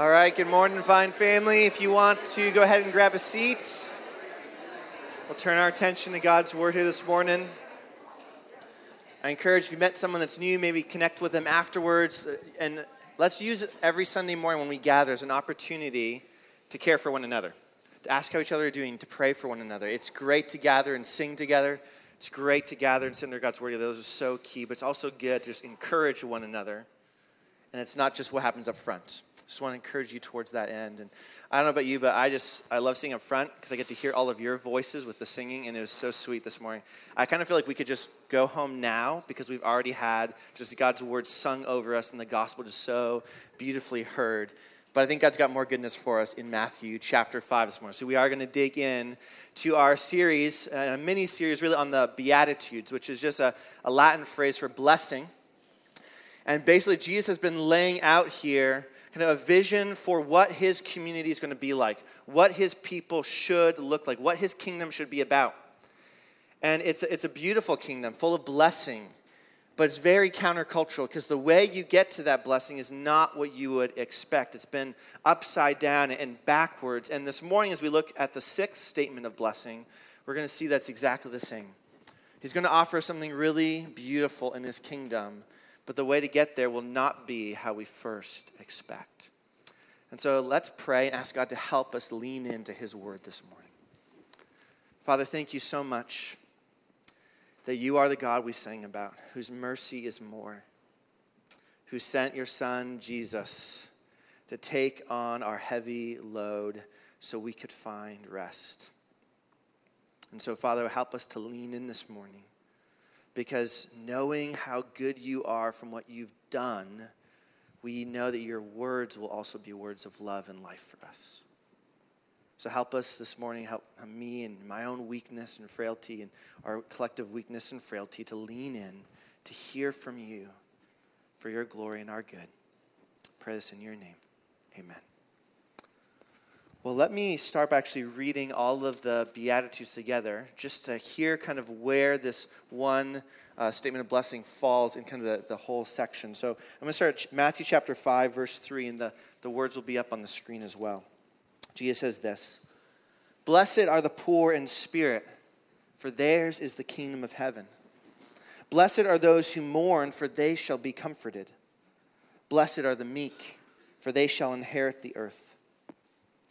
All right, good morning, fine family. If you want to go ahead and grab a seat, we'll turn our attention to God's Word here this morning. I encourage if you met someone that's new, maybe connect with them afterwards. And let's use it every Sunday morning when we gather as an opportunity to care for one another, to ask how each other are doing, to pray for one another. It's great to gather and sing together. It's great to gather and sing under God's Word. Those are so key, but it's also good to just encourage one another. And it's not just what happens up front just want to encourage you towards that end. And I don't know about you, but I just, I love singing up front because I get to hear all of your voices with the singing, and it was so sweet this morning. I kind of feel like we could just go home now because we've already had just God's word sung over us and the gospel just so beautifully heard. But I think God's got more goodness for us in Matthew chapter 5 this morning. So we are going to dig in to our series, a mini series really on the Beatitudes, which is just a, a Latin phrase for blessing. And basically, Jesus has been laying out here kind of a vision for what his community is going to be like, what his people should look like, what his kingdom should be about. And it's, it's a beautiful kingdom full of blessing, but it's very countercultural because the way you get to that blessing is not what you would expect. It's been upside down and backwards. And this morning, as we look at the sixth statement of blessing, we're going to see that's exactly the same. He's going to offer something really beautiful in his kingdom but the way to get there will not be how we first expect. And so let's pray and ask God to help us lean into His word this morning. Father, thank you so much that you are the God we sang about, whose mercy is more, who sent your Son, Jesus, to take on our heavy load so we could find rest. And so, Father, help us to lean in this morning because knowing how good you are from what you've done, we know that your words will also be words of love and life for us. So help us this morning, help me and my own weakness and frailty and our collective weakness and frailty to lean in, to hear from you for your glory and our good. pray this in your name. Amen. Well, let me start by actually reading all of the Beatitudes together, just to hear kind of where this one uh, statement of blessing falls in kind of the, the whole section. So I'm going to start at Matthew chapter 5, verse 3, and the, the words will be up on the screen as well. Jesus says this Blessed are the poor in spirit, for theirs is the kingdom of heaven. Blessed are those who mourn, for they shall be comforted. Blessed are the meek, for they shall inherit the earth.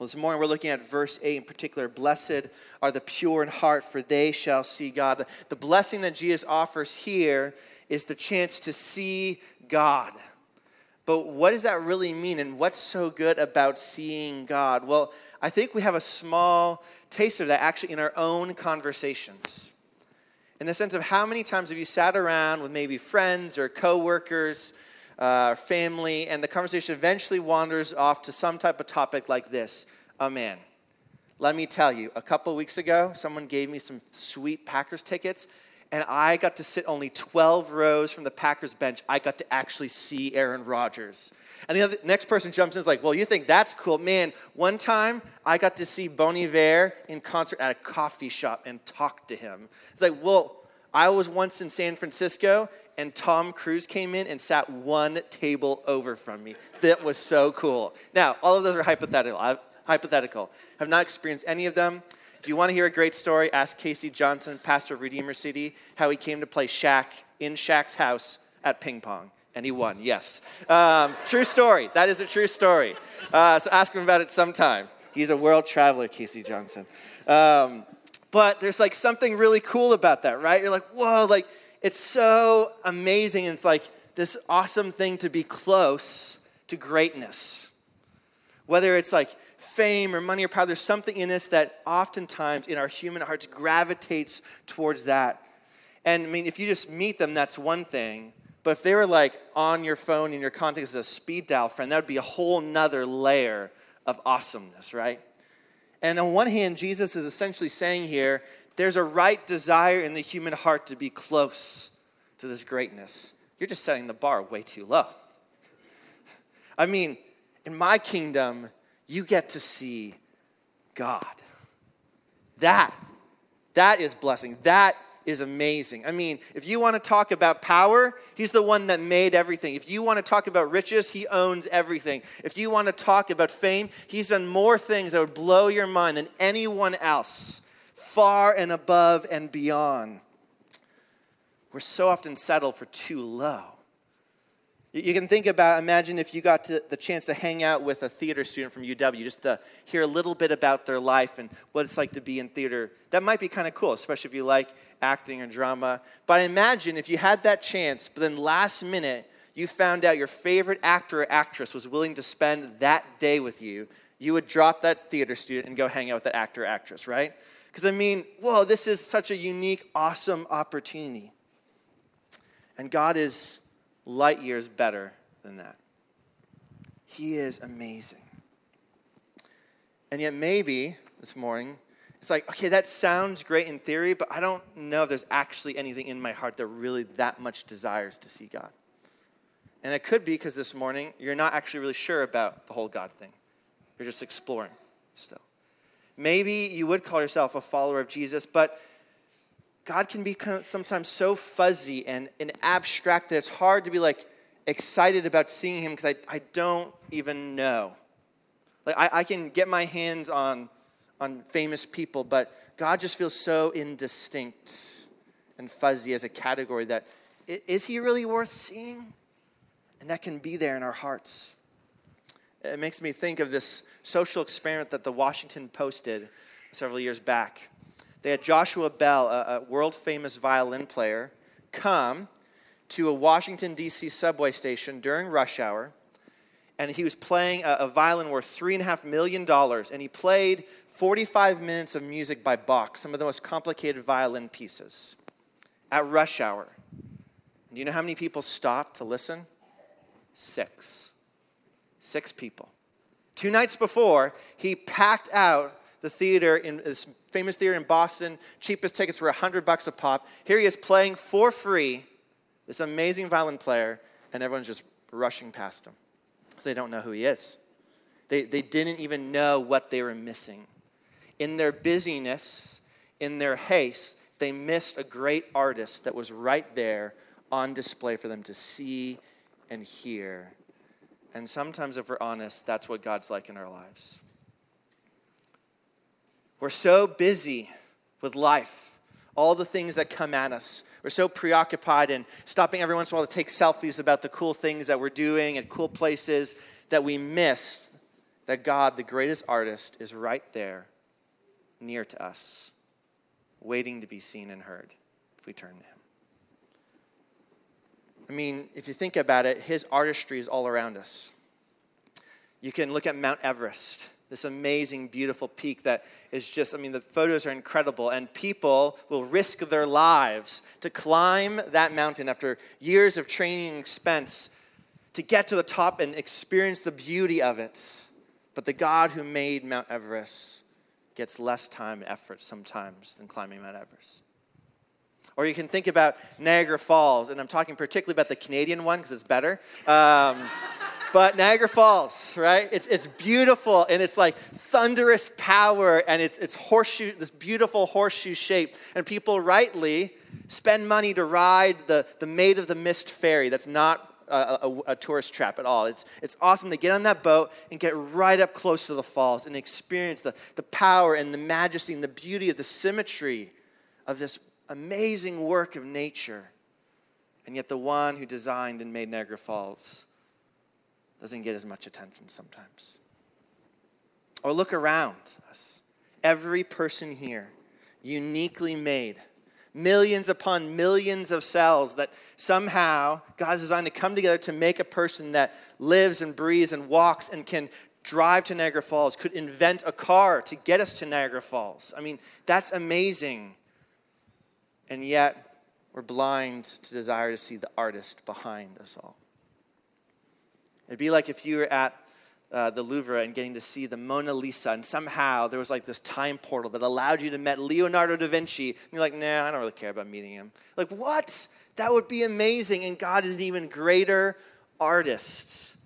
Well, this morning we're looking at verse 8 in particular. Blessed are the pure in heart, for they shall see God. The blessing that Jesus offers here is the chance to see God. But what does that really mean, and what's so good about seeing God? Well, I think we have a small taste of that actually in our own conversations. In the sense of how many times have you sat around with maybe friends or coworkers uh, family, and the conversation eventually wanders off to some type of topic like this a man, let me tell you, a couple weeks ago, someone gave me some sweet Packers tickets, and I got to sit only 12 rows from the Packers bench. I got to actually see Aaron Rodgers. And the other, next person jumps in is like, Well, you think that's cool? Man, one time I got to see Bon Iver in concert at a coffee shop and talk to him. It's like, Well, I was once in San Francisco and Tom Cruise came in and sat one table over from me. That was so cool. Now, all of those are hypothetical. I've, hypothetical. Have not experienced any of them. If you want to hear a great story, ask Casey Johnson, pastor of Redeemer City, how he came to play Shaq in Shaq's house at ping pong. And he won, yes. Um, true story. That is a true story. Uh, so ask him about it sometime. He's a world traveler, Casey Johnson. Um, but there's like something really cool about that, right? You're like, whoa, like it's so amazing. And it's like this awesome thing to be close to greatness. Whether it's like fame or money or power, there's something in us that oftentimes in our human hearts gravitates towards that. And I mean, if you just meet them, that's one thing. But if they were like on your phone in your contact as a speed dial friend, that would be a whole nother layer of awesomeness, right? And on one hand, Jesus is essentially saying here there's a right desire in the human heart to be close to this greatness. You're just setting the bar way too low. I mean, in my kingdom, you get to see God. That, that is blessing. That is amazing. I mean, if you want to talk about power, he's the one that made everything. If you want to talk about riches, he owns everything. If you want to talk about fame, he's done more things that would blow your mind than anyone else, far and above and beyond. We're so often settled for too low. You can think about, imagine if you got the chance to hang out with a theater student from UW, just to hear a little bit about their life and what it's like to be in theater. That might be kind of cool, especially if you like acting or drama. But imagine if you had that chance, but then last minute you found out your favorite actor or actress was willing to spend that day with you, you would drop that theater student and go hang out with that actor or actress, right? Because I mean, whoa, this is such a unique, awesome opportunity. And God is light years better than that. He is amazing. And yet, maybe this morning, it's like, okay, that sounds great in theory, but I don't know if there's actually anything in my heart that really that much desires to see God. And it could be because this morning you're not actually really sure about the whole God thing. You're just exploring still. Maybe you would call yourself a follower of Jesus, but God can be sometimes so fuzzy and, and abstract that it's hard to be like excited about seeing Him because I, I don't even know. Like I, I can get my hands on, on famous people, but God just feels so indistinct and fuzzy as a category that is He really worth seeing? And that can be there in our hearts. It makes me think of this social experiment that the Washington Post did several years back. They had Joshua Bell, a, a world famous violin player, come to a Washington, D.C. subway station during rush hour. And he was playing a, a violin worth $3.5 million. And he played 45 minutes of music by Bach, some of the most complicated violin pieces, at rush hour. Do you know how many people stopped to listen? Six. Six people. Two nights before, he packed out the theater in this famous theater in Boston. Cheapest tickets were 100 bucks a pop. Here he is playing for free, this amazing violin player, and everyone's just rushing past him because they don't know who he is. They, they didn't even know what they were missing. In their busyness, in their haste, they missed a great artist that was right there on display for them to see and hear. And sometimes, if we're honest, that's what God's like in our lives. We're so busy with life, all the things that come at us. We're so preoccupied and stopping every once in a while to take selfies about the cool things that we're doing at cool places that we miss that God, the greatest artist, is right there near to us, waiting to be seen and heard if we turn to Him. I mean, if you think about it, His artistry is all around us. You can look at Mount Everest this amazing, beautiful peak that is just, I mean, the photos are incredible. And people will risk their lives to climb that mountain after years of training and expense to get to the top and experience the beauty of it. But the God who made Mount Everest gets less time and effort sometimes than climbing Mount Everest. Or you can think about Niagara Falls, and I'm talking particularly about the Canadian one because it's better. Um, but Niagara Falls, right? It's, it's beautiful and it's like thunderous power and it's, it's horseshoe, this beautiful horseshoe shape. And people rightly spend money to ride the, the Maid of the Mist ferry. That's not a, a, a, tourist trap at all. It's, it's awesome to get on that boat and get right up close to the falls and experience the, the power and the majesty and the beauty of the symmetry of this amazing work of nature. And yet, the one who designed and made Niagara Falls doesn't get as much attention sometimes. Or look around us. Every person here, uniquely made, millions upon millions of cells that somehow God's designed to come together to make a person that lives and breathes and walks and can drive to Niagara Falls, could invent a car to get us to Niagara Falls. I mean, that's amazing. And yet, we're blind to desire to see the artist behind us all. It'd be like if you were at uh, the Louvre and getting to see the Mona Lisa, and somehow there was like this time portal that allowed you to meet Leonardo da Vinci. And you're like, nah, I don't really care about meeting him. Like, what? That would be amazing. And God is an even greater artist.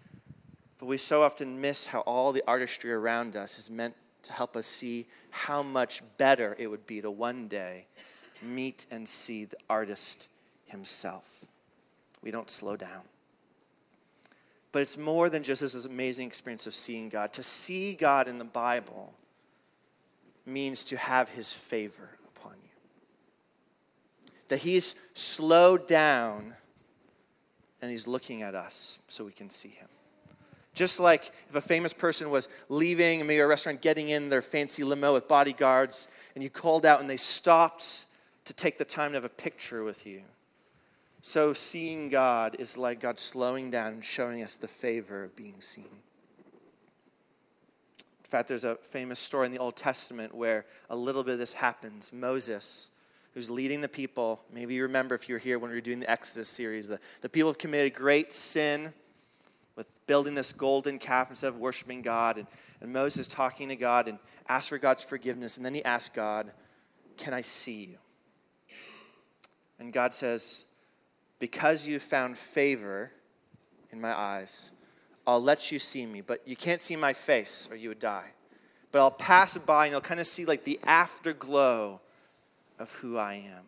But we so often miss how all the artistry around us is meant to help us see how much better it would be to one day meet and see the artist himself. We don't slow down. But it's more than just this amazing experience of seeing God. To see God in the Bible means to have his favor upon you. That he's slowed down and he's looking at us so we can see him. Just like if a famous person was leaving maybe a restaurant, getting in their fancy limo with bodyguards, and you called out and they stopped to take the time to have a picture with you. So, seeing God is like God slowing down and showing us the favor of being seen. In fact, there's a famous story in the Old Testament where a little bit of this happens. Moses, who's leading the people, maybe you remember if you were here when we were doing the Exodus series, the, the people have committed a great sin with building this golden calf instead of worshiping God. And, and Moses talking to God and asked for God's forgiveness. And then he asked God, Can I see you? And God says, because you found favor in my eyes, I'll let you see me, but you can't see my face or you would die. But I'll pass by and you'll kind of see like the afterglow of who I am.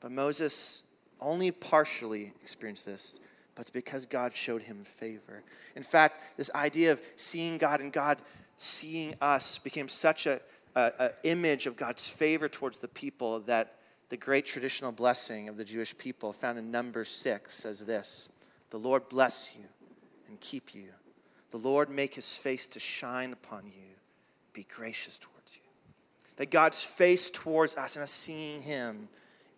But Moses only partially experienced this, but it's because God showed him favor. In fact, this idea of seeing God and God seeing us became such a, a, a image of God's favor towards the people that the great traditional blessing of the Jewish people, found in Numbers 6, says this The Lord bless you and keep you. The Lord make his face to shine upon you, be gracious towards you. That God's face towards us and us seeing him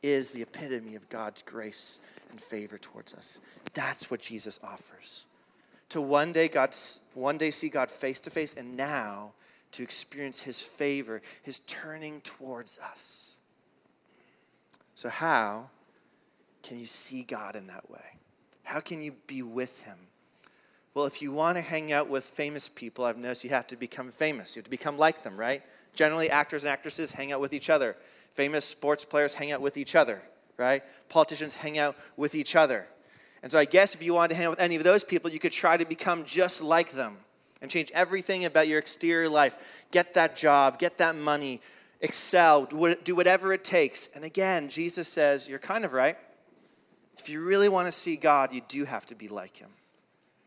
is the epitome of God's grace and favor towards us. That's what Jesus offers. To one day God's one day see God face to face and now to experience his favor, his turning towards us. So, how can you see God in that way? How can you be with Him? Well, if you want to hang out with famous people, I've noticed you have to become famous. You have to become like them, right? Generally, actors and actresses hang out with each other. Famous sports players hang out with each other, right? Politicians hang out with each other. And so, I guess if you wanted to hang out with any of those people, you could try to become just like them and change everything about your exterior life. Get that job, get that money, excel, do whatever it takes. And again, Jesus says, You're kind of right. If you really want to see God, you do have to be like Him.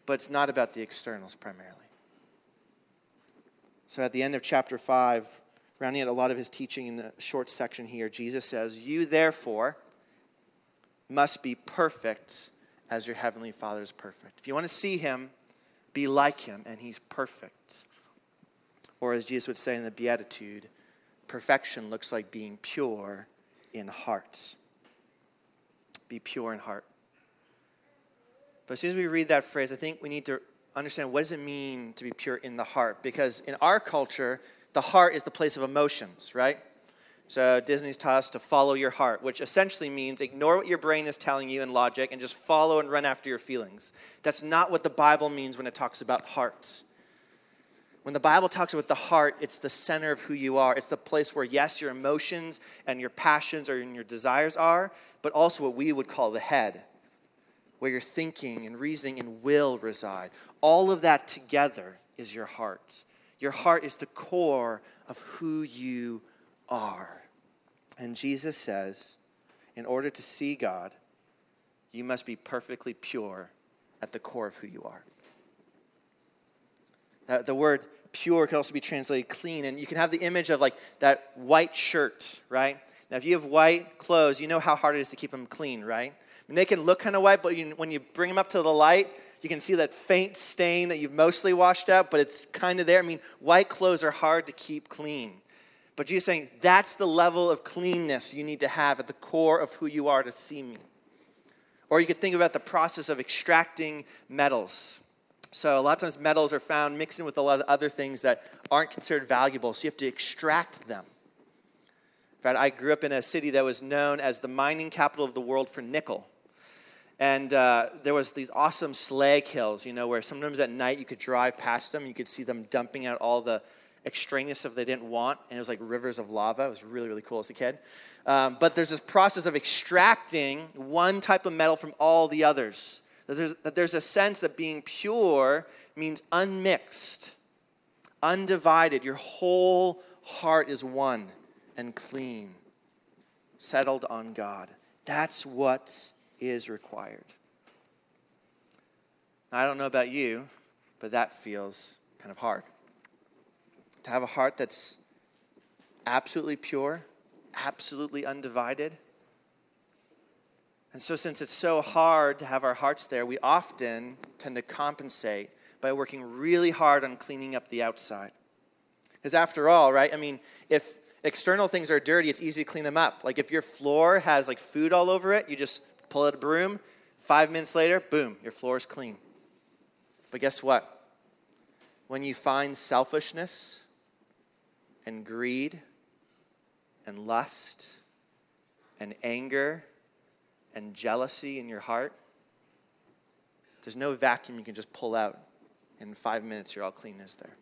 But it's not about the externals primarily. So at the end of chapter 5, rounding out a lot of his teaching in the short section here, Jesus says, You therefore must be perfect as your heavenly Father is perfect. If you want to see Him, be like Him, and He's perfect. Or as Jesus would say in the Beatitude, perfection looks like being pure in heart. Be pure in heart. But as soon as we read that phrase, I think we need to understand what does it mean to be pure in the heart? Because in our culture, the heart is the place of emotions, right? So Disney's taught us to follow your heart, which essentially means ignore what your brain is telling you in logic and just follow and run after your feelings. That's not what the Bible means when it talks about hearts. When the Bible talks about the heart, it's the center of who you are. It's the place where, yes, your emotions and your passions or your desires are, but also what we would call the head, where your thinking and reasoning and will reside. All of that together is your heart. Your heart is the core of who you are. And Jesus says, in order to see God, you must be perfectly pure at the core of who you are. Uh, the word pure can also be translated clean. And you can have the image of like that white shirt, right? Now, if you have white clothes, you know how hard it is to keep them clean, right? I mean, they can look kind of white, but you, when you bring them up to the light, you can see that faint stain that you've mostly washed out, but it's kind of there. I mean, white clothes are hard to keep clean. But Jesus saying that's the level of cleanness you need to have at the core of who you are to see me. Or you could think about the process of extracting metals. So a lot of times metals are found mixed in with a lot of other things that aren't considered valuable, so you have to extract them. In fact, I grew up in a city that was known as the mining capital of the world for nickel. And uh, there was these awesome slag hills, you know, where sometimes at night you could drive past them, you could see them dumping out all the extraneous stuff they didn't want, and it was like rivers of lava. It was really, really cool as a kid. Um, but there's this process of extracting one type of metal from all the others. That there's, that there's a sense that being pure means unmixed, undivided. Your whole heart is one and clean, settled on God. That's what is required. I don't know about you, but that feels kind of hard. To have a heart that's absolutely pure, absolutely undivided. And so, since it's so hard to have our hearts there, we often tend to compensate by working really hard on cleaning up the outside. Because, after all, right, I mean, if external things are dirty, it's easy to clean them up. Like if your floor has like food all over it, you just pull out a broom, five minutes later, boom, your floor is clean. But guess what? When you find selfishness and greed and lust and anger and jealousy in your heart, there's no vacuum you can just pull out. In five minutes, you're all clean as there.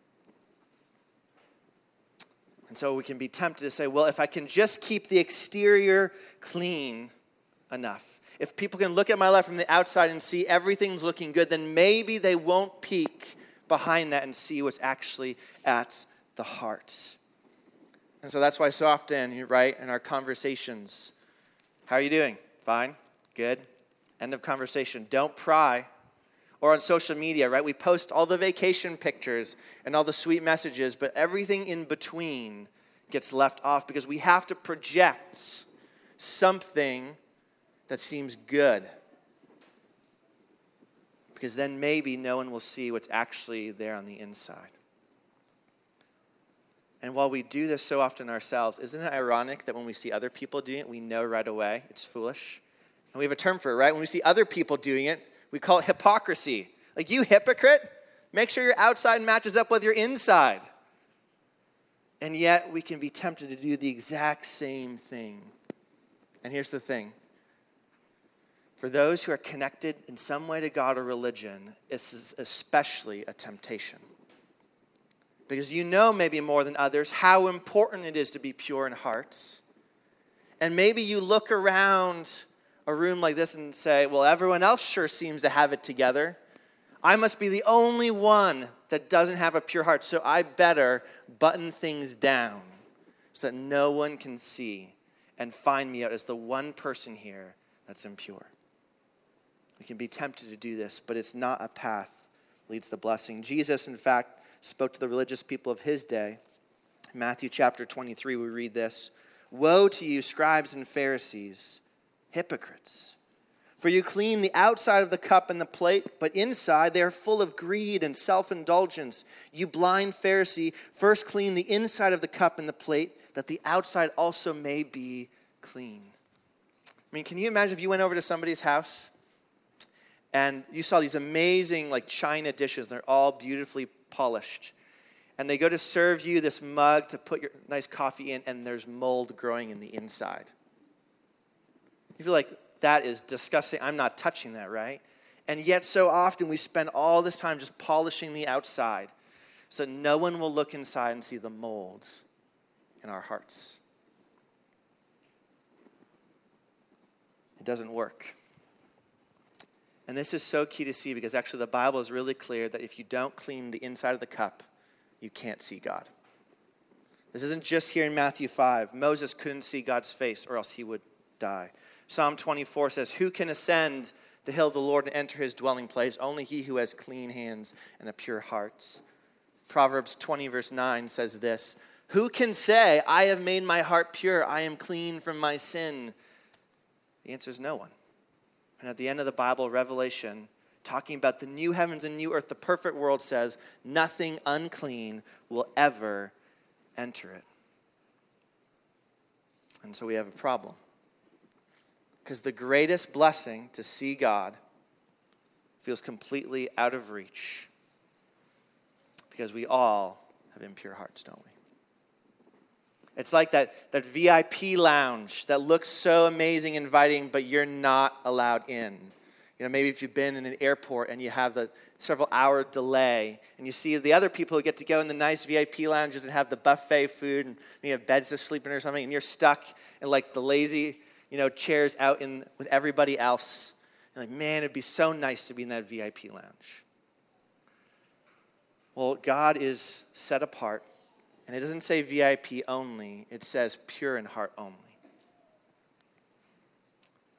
And so we can be tempted to say, well, if I can just keep the exterior clean enough, if people can look at my life from the outside and see everything's looking good, then maybe they won't peek behind that and see what's actually at the heart. And so that's why so often, right, in our conversations, how are you doing? Fine, good. End of conversation. Don't pry. Or on social media, right? We post all the vacation pictures and all the sweet messages, but everything in between gets left off because we have to project something that seems good. Because then maybe no one will see what's actually there on the inside. And while we do this so often ourselves, isn't it ironic that when we see other people doing it, we know right away it's foolish? And we have a term for it, right? When we see other people doing it, we call it hypocrisy. Like, you hypocrite, make sure your outside matches up with your inside. And yet, we can be tempted to do the exact same thing. And here's the thing for those who are connected in some way to God or religion, it's especially a temptation. Because you know, maybe more than others, how important it is to be pure in hearts. And maybe you look around a room like this and say, well, everyone else sure seems to have it together. I must be the only one that doesn't have a pure heart, so I better button things down so that no one can see and find me out as the one person here that's impure. We can be tempted to do this, but it's not a path leads to blessing. Jesus, in fact, spoke to the religious people of his day. Matthew chapter 23, we read this Woe to you, scribes and Pharisees, hypocrites! For you clean the outside of the cup and the plate, but inside they are full of greed and self indulgence. You blind Pharisee, first clean the inside of the cup and the plate, that the outside also may be clean. I mean, can you imagine if you went over to somebody's house and you saw these amazing like china dishes they're all beautifully polished and they go to serve you this mug to put your nice coffee in and there's mold growing in the inside you feel like that is disgusting i'm not touching that right and yet so often we spend all this time just polishing the outside so no one will look inside and see the mold in our hearts it doesn't work and this is so key to see because actually the Bible is really clear that if you don't clean the inside of the cup, you can't see God. This isn't just here in Matthew 5. Moses couldn't see God's face or else he would die. Psalm 24 says, Who can ascend the hill of the Lord and enter his dwelling place? Only he who has clean hands and a pure heart. Proverbs 20, verse 9 says this Who can say, I have made my heart pure, I am clean from my sin? The answer is no one. And at the end of the Bible, Revelation, talking about the new heavens and new earth, the perfect world says, nothing unclean will ever enter it. And so we have a problem. Because the greatest blessing to see God feels completely out of reach. Because we all have impure hearts, don't we? It's like that, that VIP lounge that looks so amazing, inviting, but you're not allowed in. You know, maybe if you've been in an airport and you have the several hour delay and you see the other people who get to go in the nice VIP lounges and have the buffet food and you have beds to sleep in or something and you're stuck in like the lazy, you know, chairs out in with everybody else. You're like, man, it'd be so nice to be in that VIP lounge. Well, God is set apart. And it doesn't say VIP only, it says pure in heart only.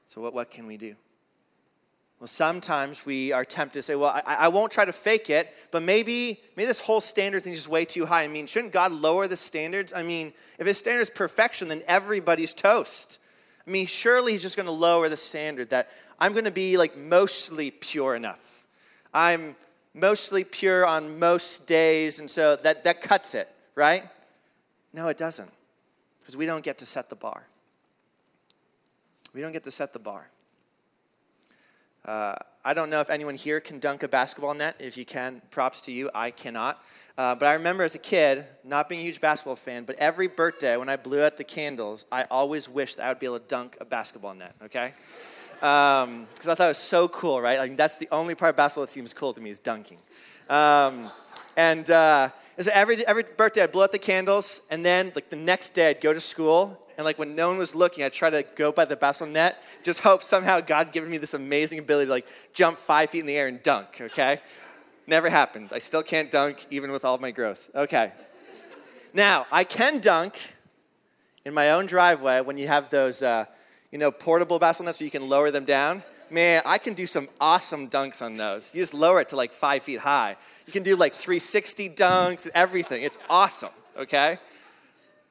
So, what, what can we do? Well, sometimes we are tempted to say, well, I, I won't try to fake it, but maybe, maybe this whole standard thing is just way too high. I mean, shouldn't God lower the standards? I mean, if his standard is perfection, then everybody's toast. Mean, surely he's just going to lower the standard that I'm going to be like mostly pure enough. I'm mostly pure on most days, and so that, that cuts it, right? No, it doesn't, because we don't get to set the bar. We don't get to set the bar. Uh, I don't know if anyone here can dunk a basketball net. If you can, props to you. I cannot. Uh, but I remember as a kid, not being a huge basketball fan, but every birthday when I blew out the candles, I always wished that I would be able to dunk a basketball net, okay? because um, I thought it was so cool, right? Like that's the only part of basketball that seems cool to me is dunking. Um, and uh, so every every birthday I'd blow out the candles, and then like the next day I'd go to school, and like when no one was looking, I'd try to go by the basketball net, just hope somehow God given me this amazing ability to like jump five feet in the air and dunk. Okay, never happened. I still can't dunk even with all my growth. Okay, now I can dunk in my own driveway when you have those. Uh, you know, portable basketball nets where you can lower them down. Man, I can do some awesome dunks on those. You just lower it to like five feet high. You can do like 360 dunks and everything. It's awesome, okay?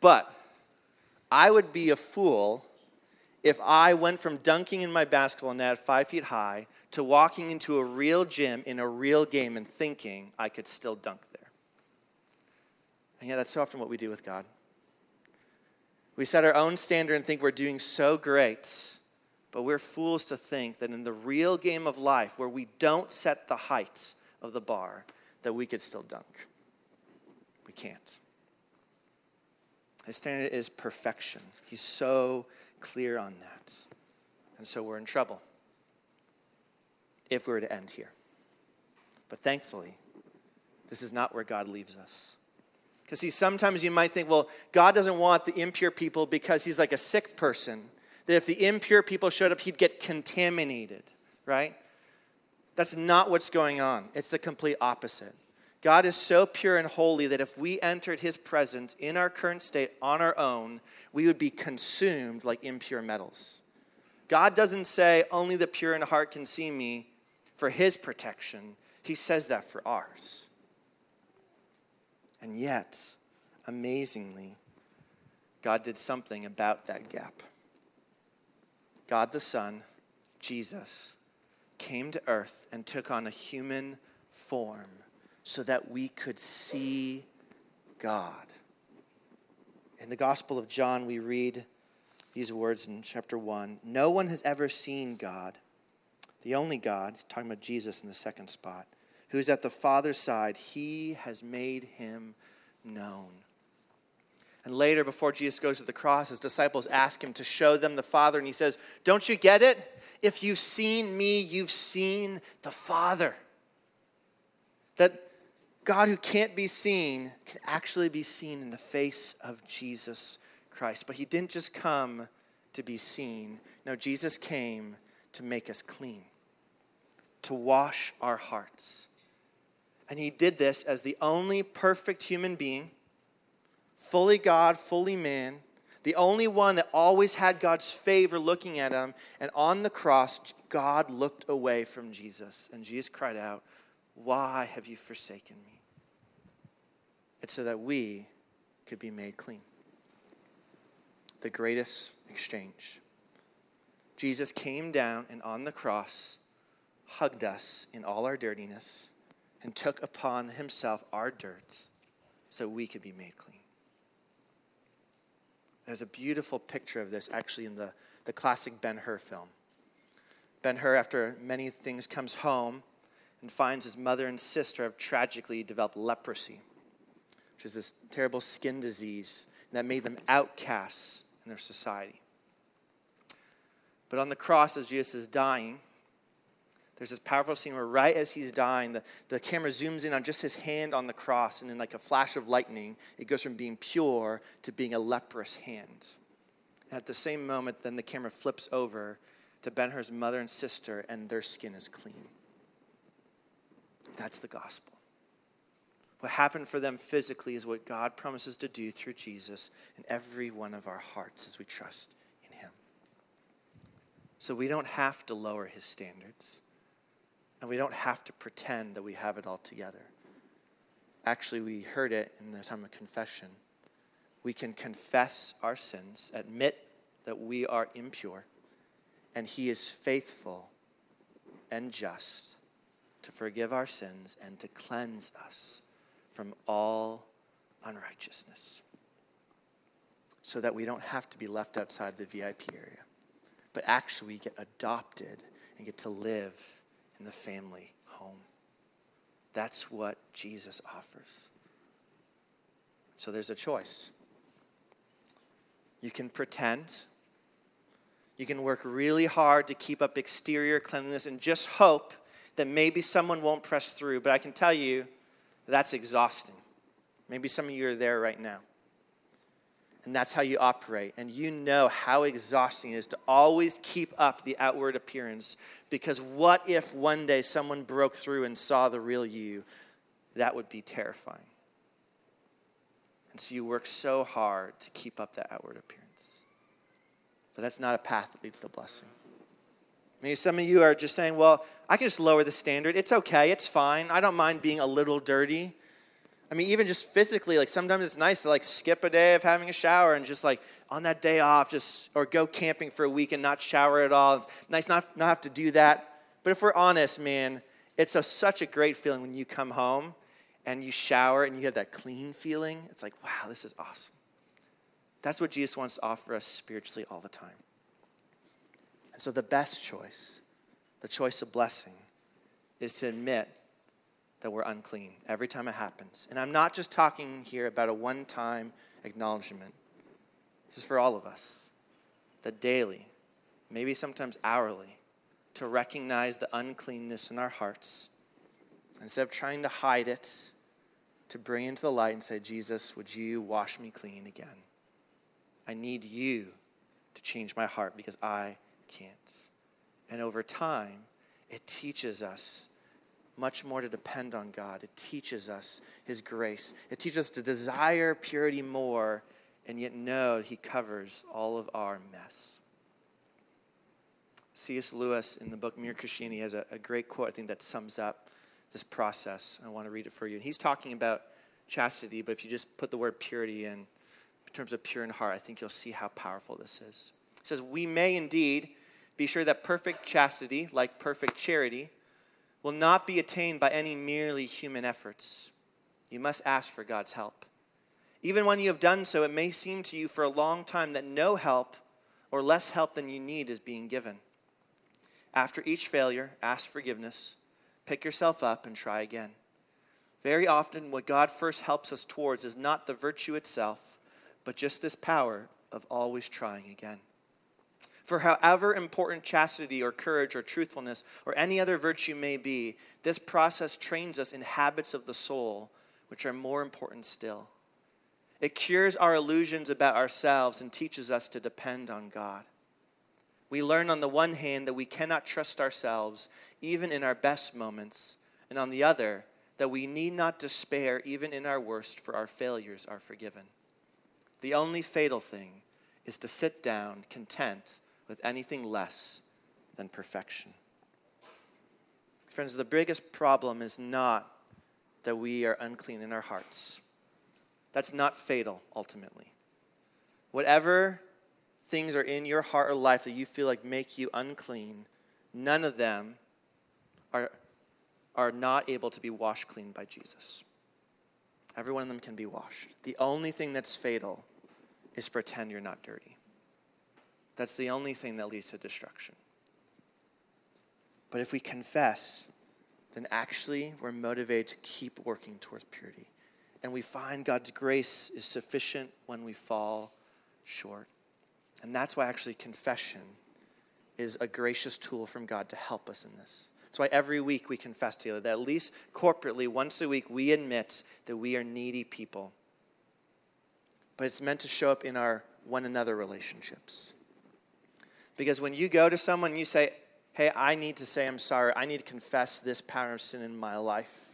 But I would be a fool if I went from dunking in my basketball net five feet high to walking into a real gym in a real game and thinking I could still dunk there. And yeah, that's so often what we do with God. We set our own standard and think we're doing so great, but we're fools to think that in the real game of life, where we don't set the heights of the bar, that we could still dunk. We can't. His standard is perfection. He's so clear on that. And so we're in trouble if we were to end here. But thankfully, this is not where God leaves us. Because, see, sometimes you might think, well, God doesn't want the impure people because he's like a sick person. That if the impure people showed up, he'd get contaminated, right? That's not what's going on. It's the complete opposite. God is so pure and holy that if we entered his presence in our current state on our own, we would be consumed like impure metals. God doesn't say, only the pure in heart can see me for his protection. He says that for ours. And yet, amazingly, God did something about that gap. God the Son, Jesus, came to earth and took on a human form so that we could see God. In the Gospel of John, we read these words in chapter 1 No one has ever seen God, the only God, he's talking about Jesus in the second spot, who is at the Father's side, he has made him known. And later, before Jesus goes to the cross, his disciples ask him to show them the Father, and he says, Don't you get it? If you've seen me, you've seen the Father. That God, who can't be seen, can actually be seen in the face of Jesus Christ. But he didn't just come to be seen. No, Jesus came to make us clean, to wash our hearts and he did this as the only perfect human being, fully God, fully man, the only one that always had God's favor looking at him. And on the cross, God looked away from Jesus. And Jesus cried out, Why have you forsaken me? It's so that we could be made clean. The greatest exchange. Jesus came down and on the cross hugged us in all our dirtiness and took upon himself our dirt so we could be made clean. There's a beautiful picture of this actually in the, the classic Ben Hur film. Ben Hur, after many things, comes home and finds his mother and sister have tragically developed leprosy, which is this terrible skin disease that made them outcasts in their society. But on the cross, as Jesus is dying, there's this powerful scene where right as he's dying, the, the camera zooms in on just his hand on the cross, and in like a flash of lightning, it goes from being pure to being a leprous hand. And at the same moment, then the camera flips over to Ben Hur's mother and sister, and their skin is clean. That's the gospel. What happened for them physically is what God promises to do through Jesus in every one of our hearts as we trust in Him. So we don't have to lower His standards, and we don't have to pretend that we have it all together. Actually, we heard it in the time of confession. We can confess our sins, admit that we are impure, and He is faithful and just to forgive our sins and to cleanse us from all unrighteousness so that we don't have to be left outside the VIP area, but actually get adopted and get to live in the family home. That's what Jesus offers. So there's a choice. You can pretend. You can work really hard to keep up exterior cleanliness and just hope that maybe someone won't press through. But I can tell you, that's exhausting. Maybe some of you are there right now. And that's how you operate. And you know how exhausting it is to always keep up the outward appearance. Because what if one day someone broke through and saw the real you? That would be terrifying. And so you work so hard to keep up that outward appearance. But that's not a path that leads to blessing. I Maybe some of you are just saying, well, I can just lower the standard. It's okay. It's fine. I don't mind being a little dirty. I mean, even just physically, like sometimes it's nice to like skip a day of having a shower and just like on that day off, just or go camping for a week and not shower at all. It's nice not not have to do that. But if we're honest, man, it's a, such a great feeling when you come home and you shower and you have that clean feeling. It's like, wow, this is awesome. That's what Jesus wants to offer us spiritually all the time. And so the best choice, the choice of blessing, is to admit that we're unclean every time it happens. And I'm not just talking here about a one time acknowledgement. This is for all of us. That daily, maybe sometimes hourly, to recognize the uncleanness in our hearts. Instead of trying to hide it, to bring into the light and say, Jesus, would you wash me clean again? I need you to change my heart because I can't. And over time, it teaches us much more to depend on God. It teaches us His grace. It teaches us to desire purity more and yet know He covers all of our mess. C.S. Lewis in the book Mere Christianity has a, a great quote, I think, that sums up this process. I want to read it for you. And he's talking about chastity, but if you just put the word purity in, in terms of pure in heart, I think you'll see how powerful this is. It says, We may indeed be sure that perfect chastity, like perfect charity, will not be attained by any merely human efforts. You must ask for God's help. Even when you have done so, it may seem to you for a long time that no help or less help than you need is being given. After each failure, ask forgiveness, pick yourself up, and try again. Very often, what God first helps us towards is not the virtue itself, but just this power of always trying again. For however important chastity or courage or truthfulness or any other virtue may be, this process trains us in habits of the soul, which are more important still. It cures our illusions about ourselves and teaches us to depend on God. We learn, on the one hand, that we cannot trust ourselves even in our best moments, and on the other, that we need not despair even in our worst, for our failures are forgiven. The only fatal thing is to sit down content with anything less than perfection. Friends, the biggest problem is not that we are unclean in our hearts. That's not fatal, ultimately. Whatever things are in your heart or life that you feel like make you unclean, none of them are, are not able to be washed clean by Jesus. Every one of them can be washed. The only thing that's fatal is pretend you're not dirty. That's the only thing that leads to destruction. But if we confess, then actually we're motivated to keep working towards purity. And we find God's grace is sufficient when we fall short. And that's why actually confession is a gracious tool from God to help us in this. That's why every week we confess together, that at least corporately, once a week, we admit that we are needy people. But it's meant to show up in our one another relationships. Because when you go to someone you say, Hey, I need to say I'm sorry, I need to confess this pattern of sin in my life.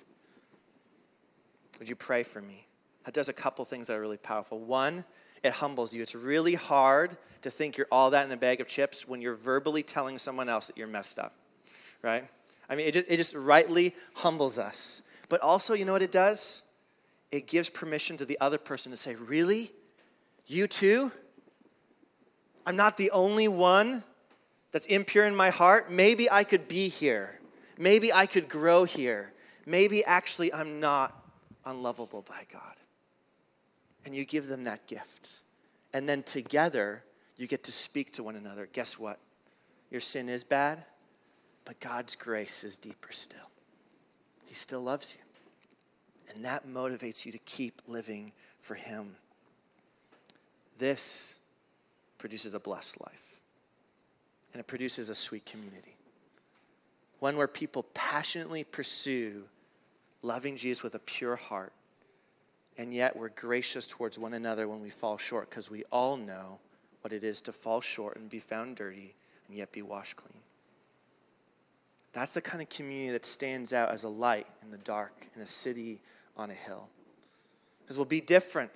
Would you pray for me? That does a couple things that are really powerful. One, it humbles you. It's really hard to think you're all that in a bag of chips when you're verbally telling someone else that you're messed up, right? I mean, it just, it just rightly humbles us. But also, you know what it does? It gives permission to the other person to say, Really? You too? I'm not the only one that's impure in my heart. Maybe I could be here. Maybe I could grow here. Maybe actually I'm not unlovable by God. And you give them that gift. And then together, you get to speak to one another. Guess what? Your sin is bad, but God's grace is deeper still. He still loves you. And that motivates you to keep living for Him. This produces a blessed life, and it produces a sweet community. One where people passionately pursue loving Jesus with a pure heart, and yet we're gracious towards one another when we fall short because we all know what it is to fall short and be found dirty and yet be washed clean. That's the kind of community that stands out as a light in the dark in a city on a hill. Because we'll be different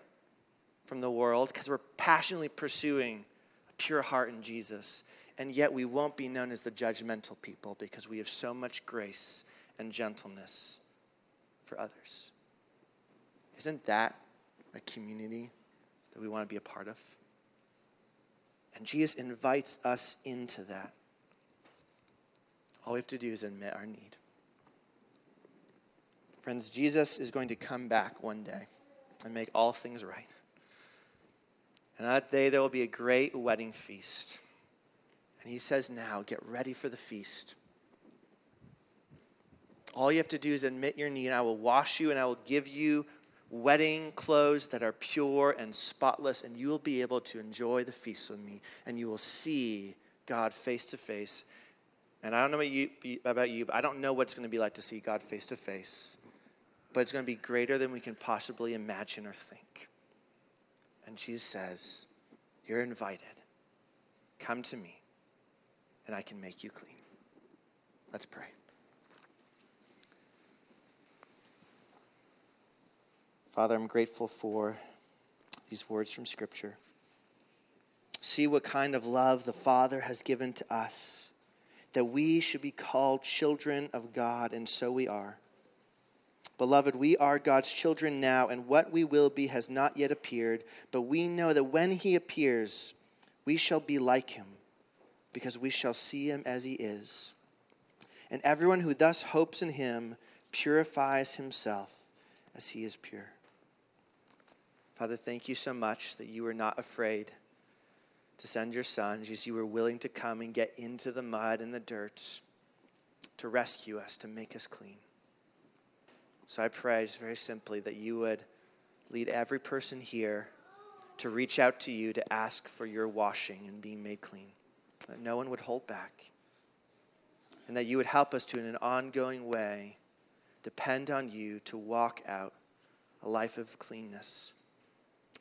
from the world because we're passionately pursuing a pure heart in Jesus. And yet we won't be known as the judgmental people because we have so much grace and gentleness for others. Isn't that a community that we want to be a part of? And Jesus invites us into that. All we have to do is admit our need. Friends, Jesus is going to come back one day and make all things right. And that day there will be a great wedding feast. And he says, Now get ready for the feast. All you have to do is admit your need, and I will wash you, and I will give you wedding clothes that are pure and spotless, and you will be able to enjoy the feast with me, and you will see God face to face and I don't know about you, about you, but I don't know what it's going to be like to see God face to face. But it's going to be greater than we can possibly imagine or think. And Jesus says, You're invited. Come to me, and I can make you clean. Let's pray. Father, I'm grateful for these words from Scripture. See what kind of love the Father has given to us that we should be called children of God, and so we are. Beloved, we are God's children now, and what we will be has not yet appeared, but we know that when he appears, we shall be like him, because we shall see him as he is. And everyone who thus hopes in him purifies himself as he is pure. Father, thank you so much that you were not afraid to send your son, Jesus, you were willing to come and get into the mud and the dirt to rescue us, to make us clean. So I pray just very simply that you would lead every person here to reach out to you to ask for your washing and being made clean. That no one would hold back. And that you would help us to, in an ongoing way, depend on you to walk out a life of cleanness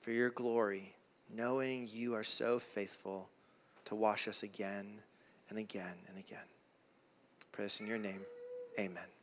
for your glory knowing you are so faithful to wash us again and again and again. Pray this in your name. Amen.